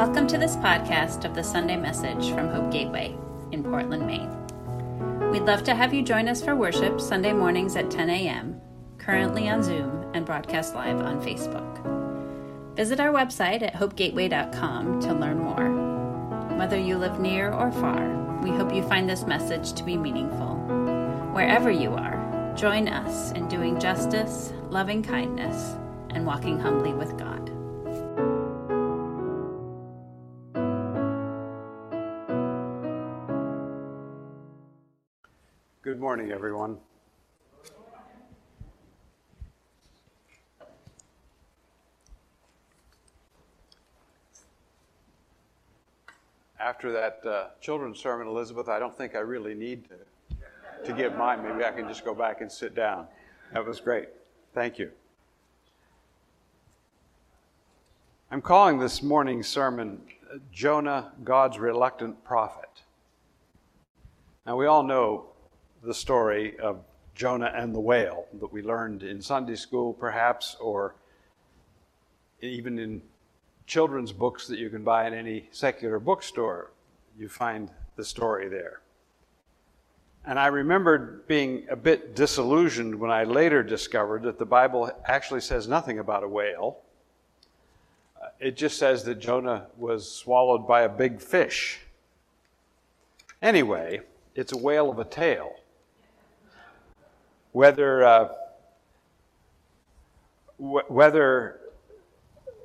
Welcome to this podcast of the Sunday message from Hope Gateway in Portland, Maine. We'd love to have you join us for worship Sunday mornings at 10 a.m., currently on Zoom and broadcast live on Facebook. Visit our website at hopegateway.com to learn more. Whether you live near or far, we hope you find this message to be meaningful. Wherever you are, join us in doing justice, loving kindness, and walking humbly with God. Good morning, everyone. After that uh, children's sermon, Elizabeth, I don't think I really need to, to give mine. Maybe I can just go back and sit down. That was great. Thank you. I'm calling this morning's sermon Jonah, God's Reluctant Prophet. Now, we all know the story of Jonah and the whale that we learned in Sunday school, perhaps, or even in children's books that you can buy in any secular bookstore. You find the story there. And I remembered being a bit disillusioned when I later discovered that the Bible actually says nothing about a whale. Uh, it just says that Jonah was swallowed by a big fish. Anyway, it's a whale of a tale whether uh, whether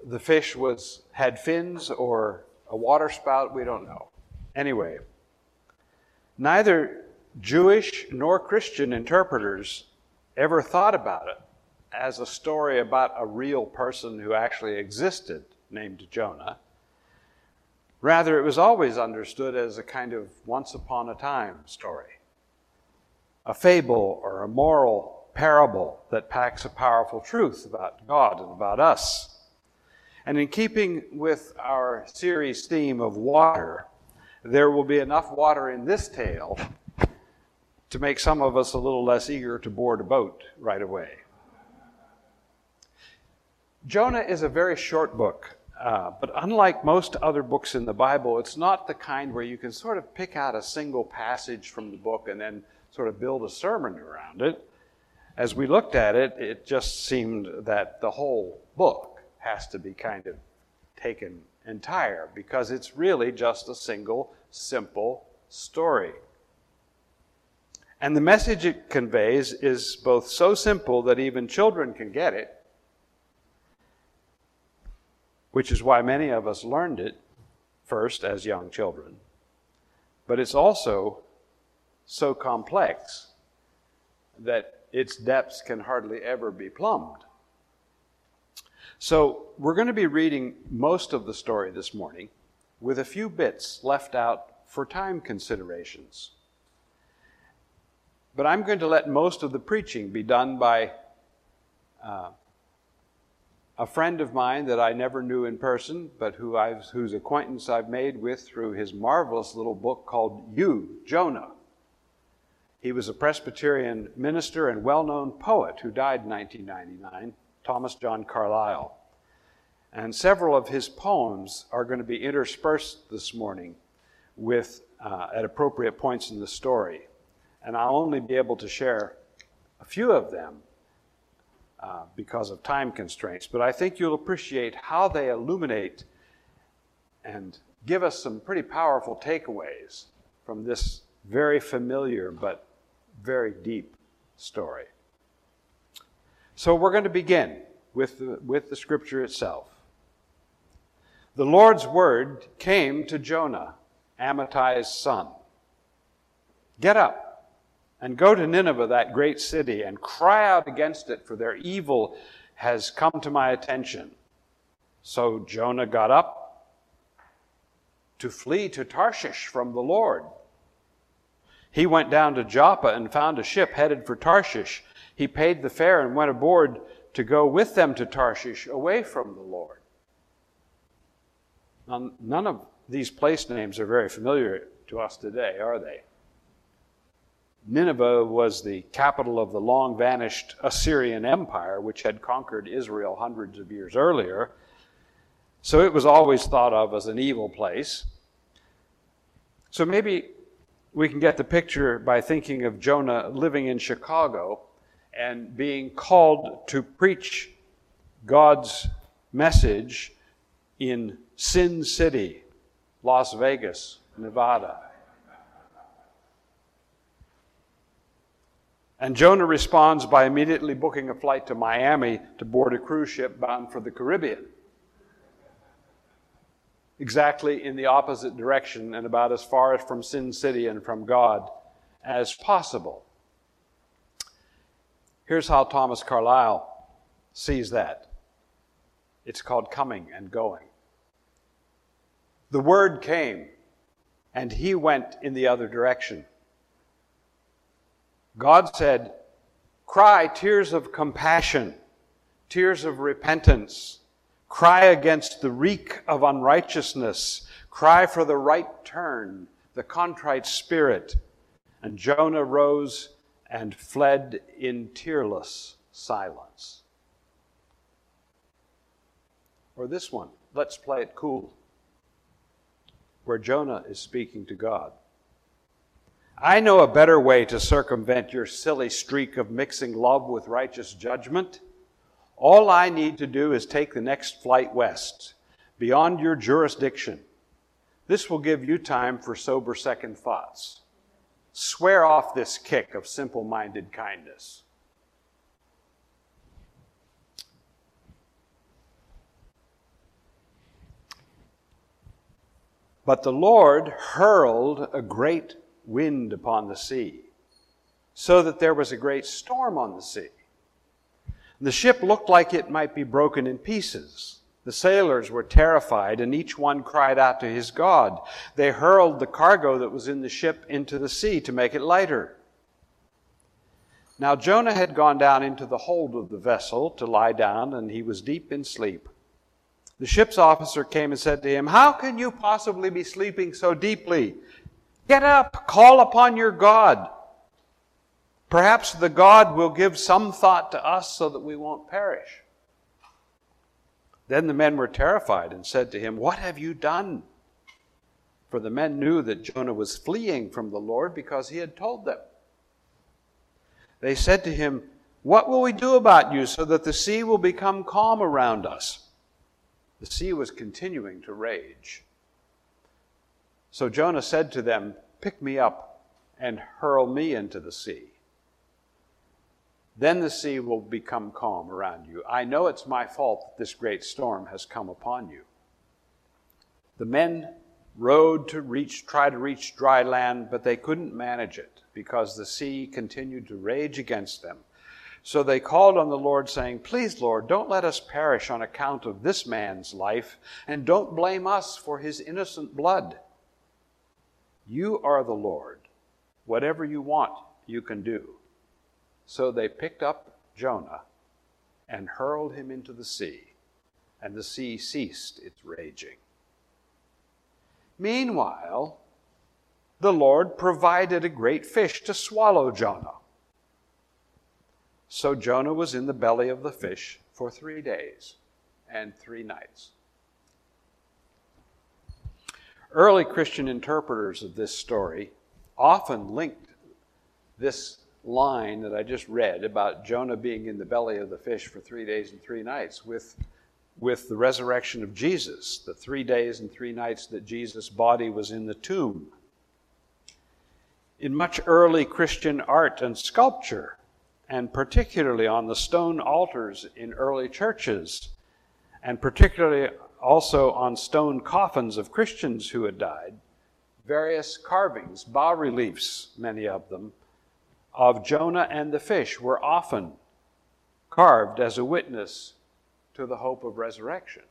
the fish was had fins or a water spout, we don't know. Anyway, neither Jewish nor Christian interpreters ever thought about it as a story about a real person who actually existed named Jonah. Rather, it was always understood as a kind of once upon a time story a fable or a moral parable that packs a powerful truth about God and about us. And in keeping with our series theme of water, there will be enough water in this tale to make some of us a little less eager to board a boat right away. Jonah is a very short book, uh, but unlike most other books in the Bible, it's not the kind where you can sort of pick out a single passage from the book and then sort of build a sermon around it. As we looked at it, it just seemed that the whole book has to be kind of taken entire because it's really just a single, simple story. And the message it conveys is both so simple that even children can get it, which is why many of us learned it first as young children. But it's also so complex that its depths can hardly ever be plumbed. So, we're going to be reading most of the story this morning with a few bits left out for time considerations. But I'm going to let most of the preaching be done by uh, a friend of mine that I never knew in person, but who I've, whose acquaintance I've made with through his marvelous little book called You, Jonah. He was a Presbyterian minister and well known poet who died in 1999, Thomas John Carlisle. And several of his poems are going to be interspersed this morning with, uh, at appropriate points in the story. And I'll only be able to share a few of them uh, because of time constraints. But I think you'll appreciate how they illuminate and give us some pretty powerful takeaways from this very familiar but very deep story. So we're going to begin with the, with the scripture itself. The Lord's word came to Jonah, Amittai's son. Get up and go to Nineveh, that great city, and cry out against it, for their evil has come to my attention. So Jonah got up to flee to Tarshish from the Lord. He went down to Joppa and found a ship headed for Tarshish. He paid the fare and went aboard to go with them to Tarshish away from the Lord. Now, none of these place names are very familiar to us today, are they? Nineveh was the capital of the long vanished Assyrian Empire, which had conquered Israel hundreds of years earlier. So it was always thought of as an evil place. So maybe we can get the picture by thinking of Jonah living in Chicago and being called to preach God's message in Sin City, Las Vegas, Nevada. And Jonah responds by immediately booking a flight to Miami to board a cruise ship bound for the Caribbean. Exactly in the opposite direction and about as far from Sin City and from God as possible. Here's how Thomas Carlisle sees that it's called coming and going. The word came, and he went in the other direction. God said, Cry tears of compassion, tears of repentance, cry against the reek of unrighteousness, cry for the right turn, the contrite spirit. And Jonah rose and fled in tearless silence. Or this one, let's play it cool, where Jonah is speaking to God. I know a better way to circumvent your silly streak of mixing love with righteous judgment. All I need to do is take the next flight west, beyond your jurisdiction. This will give you time for sober second thoughts. Swear off this kick of simple minded kindness. But the Lord hurled a great wind upon the sea, so that there was a great storm on the sea. The ship looked like it might be broken in pieces. The sailors were terrified, and each one cried out to his God. They hurled the cargo that was in the ship into the sea to make it lighter. Now Jonah had gone down into the hold of the vessel to lie down, and he was deep in sleep. The ship's officer came and said to him, How can you possibly be sleeping so deeply? Get up, call upon your God. Perhaps the God will give some thought to us so that we won't perish. Then the men were terrified and said to him, What have you done? For the men knew that Jonah was fleeing from the Lord because he had told them. They said to him, What will we do about you so that the sea will become calm around us? The sea was continuing to rage. So Jonah said to them, Pick me up and hurl me into the sea. Then the sea will become calm around you. I know it's my fault that this great storm has come upon you. The men rowed to reach, try to reach dry land, but they couldn't manage it because the sea continued to rage against them. So they called on the Lord, saying, Please, Lord, don't let us perish on account of this man's life, and don't blame us for his innocent blood. You are the Lord. Whatever you want, you can do. So they picked up Jonah and hurled him into the sea, and the sea ceased its raging. Meanwhile, the Lord provided a great fish to swallow Jonah. So Jonah was in the belly of the fish for three days and three nights. Early Christian interpreters of this story often linked this line that I just read about Jonah being in the belly of the fish for three days and three nights with, with the resurrection of Jesus, the three days and three nights that Jesus' body was in the tomb. In much early Christian art and sculpture, and particularly on the stone altars in early churches, and particularly also on stone coffins of Christians who had died, various carvings, bas reliefs, many of them, of Jonah and the fish were often carved as a witness to the hope of resurrection.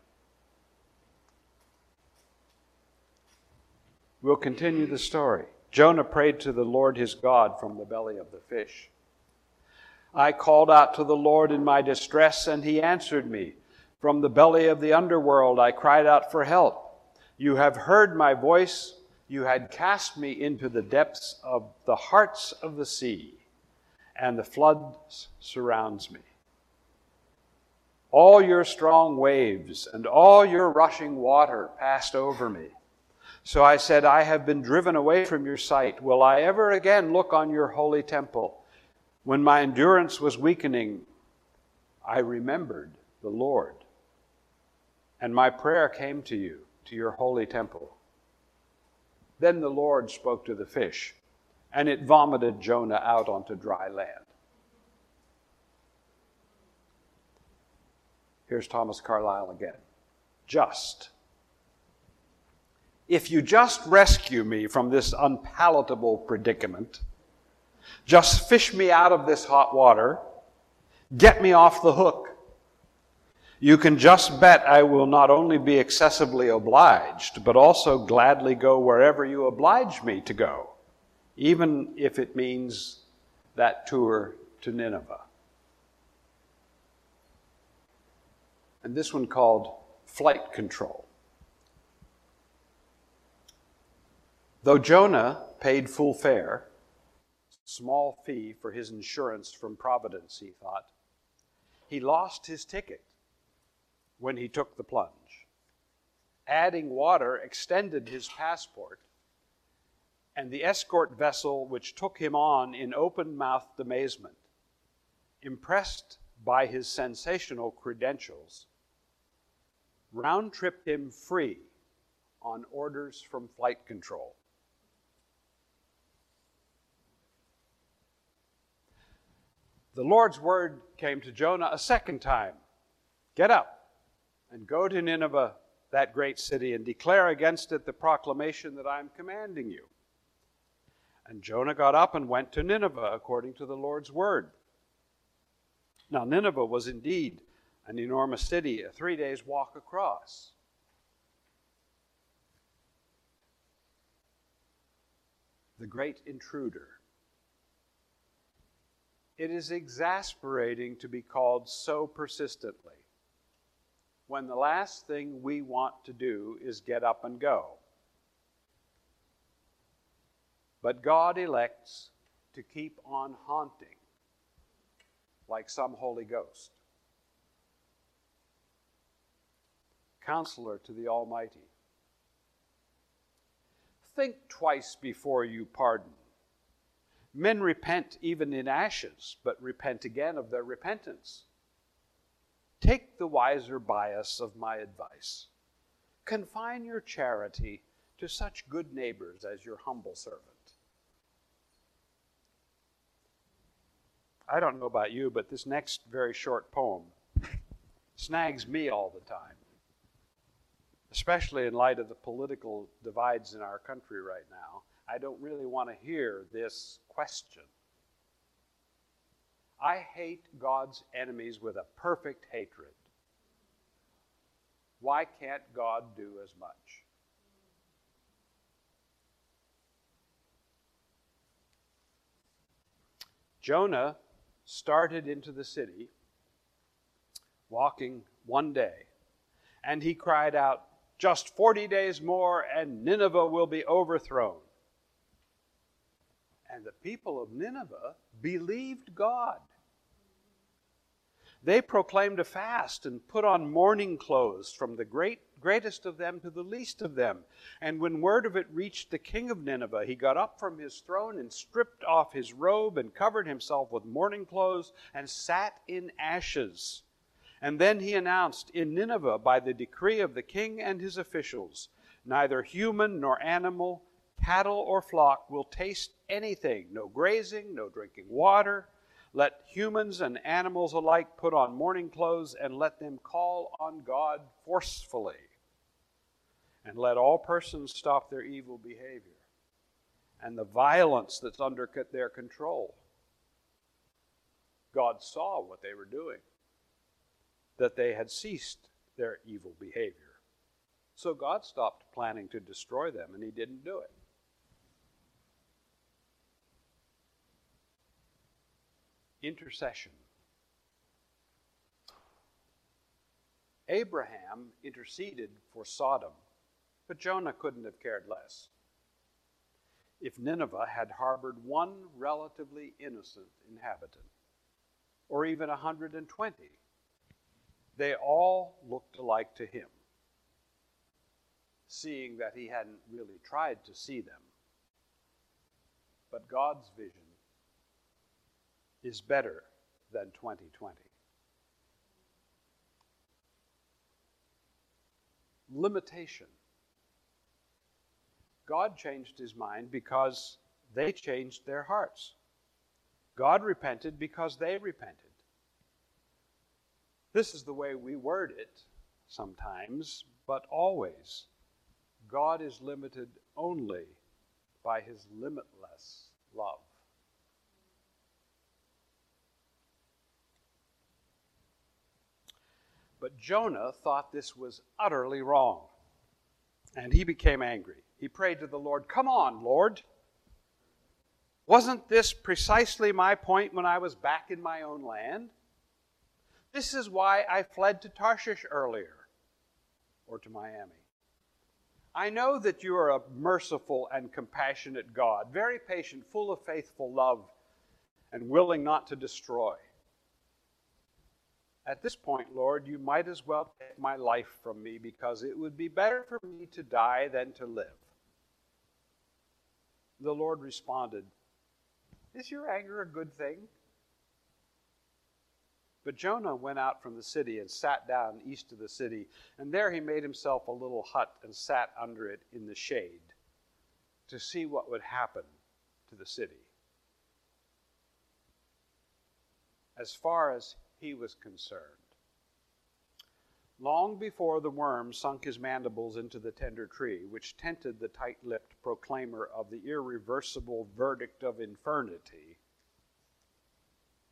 We'll continue the story. Jonah prayed to the Lord his God from the belly of the fish. I called out to the Lord in my distress, and he answered me. From the belly of the underworld I cried out for help. You have heard my voice. You had cast me into the depths of the hearts of the sea, and the flood surrounds me. All your strong waves and all your rushing water passed over me. So I said, I have been driven away from your sight. Will I ever again look on your holy temple? When my endurance was weakening, I remembered the Lord. And my prayer came to you, to your holy temple. Then the Lord spoke to the fish, and it vomited Jonah out onto dry land. Here's Thomas Carlisle again. Just if you just rescue me from this unpalatable predicament, just fish me out of this hot water, get me off the hook, you can just bet I will not only be excessively obliged, but also gladly go wherever you oblige me to go, even if it means that tour to Nineveh. And this one called flight control. Though Jonah paid full fare, small fee for his insurance from Providence, he thought, he lost his ticket when he took the plunge. Adding water extended his passport, and the escort vessel which took him on in open mouthed amazement, impressed by his sensational credentials, round tripped him free on orders from flight control. the Lord's word came to Jonah a second time Get up and go to Nineveh, that great city, and declare against it the proclamation that I am commanding you. And Jonah got up and went to Nineveh according to the Lord's word. Now, Nineveh was indeed an enormous city, a three days' walk across. The great intruder it is exasperating to be called so persistently when the last thing we want to do is get up and go. But God elects to keep on haunting like some Holy Ghost. Counselor to the Almighty. Think twice before you pardon. Men repent even in ashes, but repent again of their repentance. Take the wiser bias of my advice. Confine your charity to such good neighbors as your humble servant. I don't know about you, but this next very short poem snags me all the time, especially in light of the political divides in our country right now. I don't really want to hear this question. I hate God's enemies with a perfect hatred. Why can't God do as much? Jonah started into the city walking one day, and he cried out, Just 40 days more, and Nineveh will be overthrown. And the people of Nineveh believed God. They proclaimed a fast and put on mourning clothes from the great, greatest of them to the least of them. And when word of it reached the king of Nineveh, he got up from his throne and stripped off his robe and covered himself with mourning clothes and sat in ashes. And then he announced in Nineveh by the decree of the king and his officials, neither human nor animal cattle or flock will taste anything no grazing, no drinking water. Let humans and animals alike put on mourning clothes and let them call on God forcefully. And let all persons stop their evil behavior and the violence that's under their control. God saw what they were doing, that they had ceased their evil behavior. So God stopped planning to destroy them, and He didn't do it. Intercession. Abraham interceded for Sodom, but Jonah couldn't have cared less. If Nineveh had harbored one relatively innocent inhabitant, or even 120, They all looked alike to him, seeing that he hadn't really tried to see them. But God's vision is better than 2020. Limitation. God changed his mind because they changed their hearts. God repented because they repented. This is the way we word it sometimes, but always. God is limited only by his limitless love. But Jonah thought this was utterly wrong, and he became angry. He prayed to the Lord, Come on, Lord. Wasn't this precisely my point when I was back in my own land? This is why I fled to Tarshish earlier, or to Miami. I know that you are a merciful and compassionate God, very patient, full of faithful love, and willing not to destroy. At this point, Lord, you might as well take my life from me because it would be better for me to die than to live. The Lord responded, Is your anger a good thing? But Jonah went out from the city and sat down east of the city, and there he made himself a little hut and sat under it in the shade to see what would happen to the city. As far as he was concerned. Long before the worm sunk his mandibles into the tender tree, which tented the tight lipped proclaimer of the irreversible verdict of infirmity,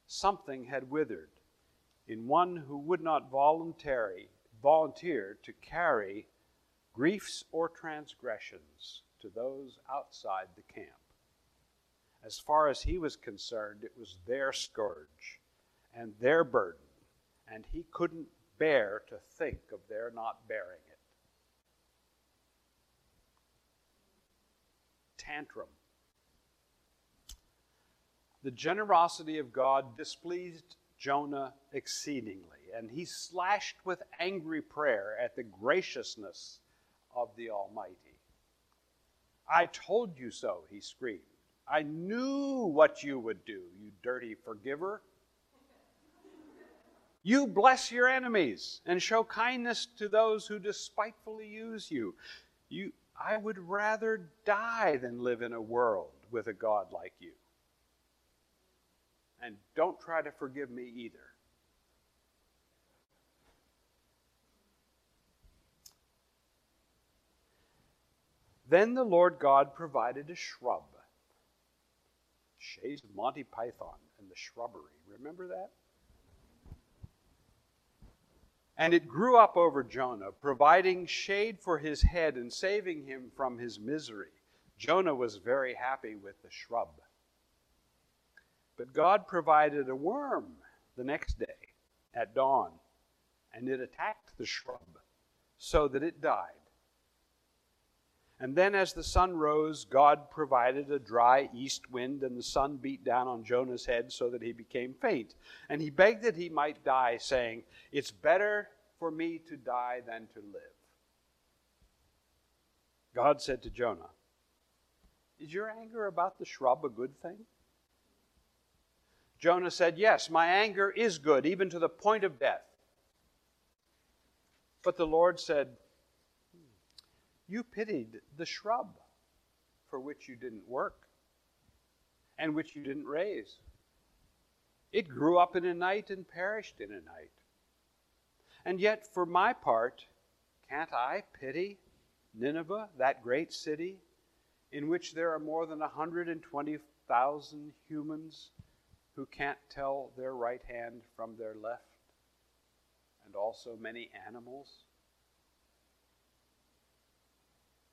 something had withered in one who would not voluntary, volunteer to carry griefs or transgressions to those outside the camp. As far as he was concerned, it was their scourge and their burden, and he couldn't bear to think of their not bearing it. Tantrum. The generosity of God displeased Jonah exceedingly, and he slashed with angry prayer at the graciousness of the Almighty. I told you so, he screamed. I knew what you would do, you dirty forgiver. You bless your enemies and show kindness to those who despitefully use you. you. I would rather die than live in a world with a God like you. And don't try to forgive me either. Then the Lord God provided a shrub. Shades of Monty Python and the shrubbery. Remember that? And it grew up over Jonah, providing shade for his head and saving him from his misery. Jonah was very happy with the shrub. But God provided a worm the next day at dawn, and it attacked the shrub so that it died. And then, as the sun rose, God provided a dry east wind, and the sun beat down on Jonah's head so that he became faint. And he begged that he might die, saying, It's better for me to die than to live. God said to Jonah, Is your anger about the shrub a good thing? Jonah said, Yes, my anger is good, even to the point of death. But the Lord said, you pitied the shrub for which you didn't work and which you didn't raise. It grew up in a night and perished in a night. And yet, for my part, can't I pity Nineveh, that great city, in which there are more than 120,000 humans who can't tell their right hand from their left, and also many animals?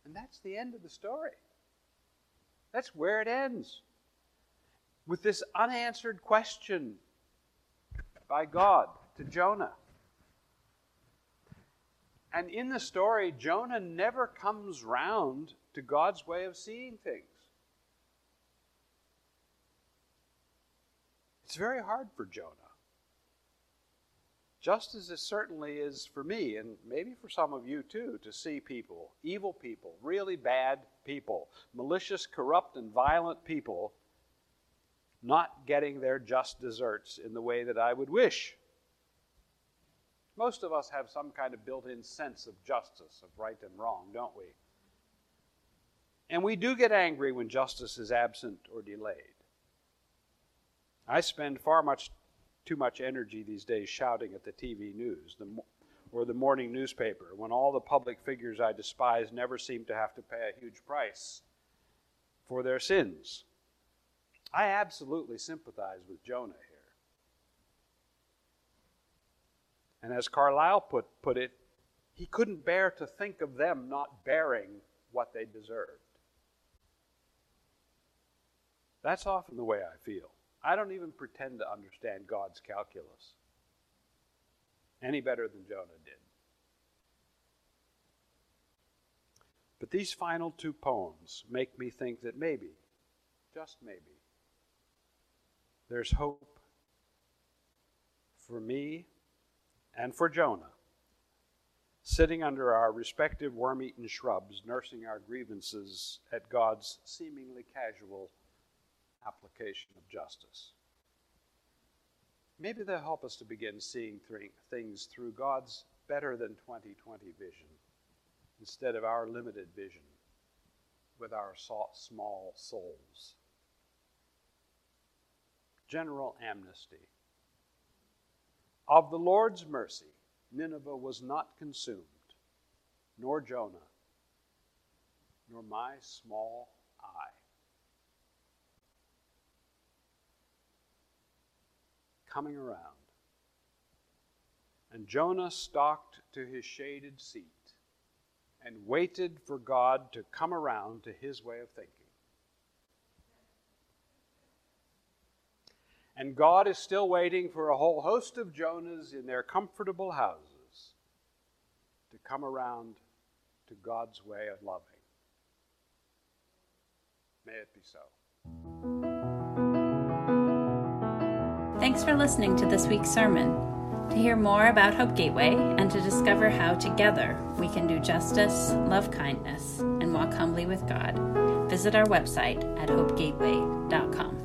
And that's the end of the story. That's where it ends. With this unanswered question by God to Jonah. And in the story, Jonah never comes round to God's way of seeing things. It's very hard for Jonah. Justice it certainly is for me, and maybe for some of you too, to see people, evil people, really bad people, malicious, corrupt, and violent people, not getting their just deserts in the way that I would wish. Most of us have some kind of built in sense of justice, of right and wrong, don't we? And we do get angry when justice is absent or delayed. I spend far much too much energy these days shouting at the TV news the, or the morning newspaper when all the public figures I despise never seem to have to pay a huge price for their sins. I absolutely sympathize with Jonah here. And as Carlisle put, put it, he couldn't bear to think of them not bearing what they deserved. That's often the way I feel. I don't even pretend to understand God's calculus any better than Jonah did. But these final two poems make me think that maybe, just maybe, there's hope for me and for Jonah, sitting under our respective worm eaten shrubs, nursing our grievances at God's seemingly casual application of justice. Maybe they'll help us to begin seeing things through God's better than 2020 vision instead of our limited vision with our small souls. General amnesty. Of the Lord's mercy, Nineveh was not consumed, nor Jonah, nor my small Coming around. And Jonah stalked to his shaded seat and waited for God to come around to his way of thinking. And God is still waiting for a whole host of Jonahs in their comfortable houses to come around to God's way of loving. May it be so. Thanks for listening to this week's sermon. To hear more about Hope Gateway and to discover how together we can do justice, love kindness, and walk humbly with God, visit our website at hopegateway.com.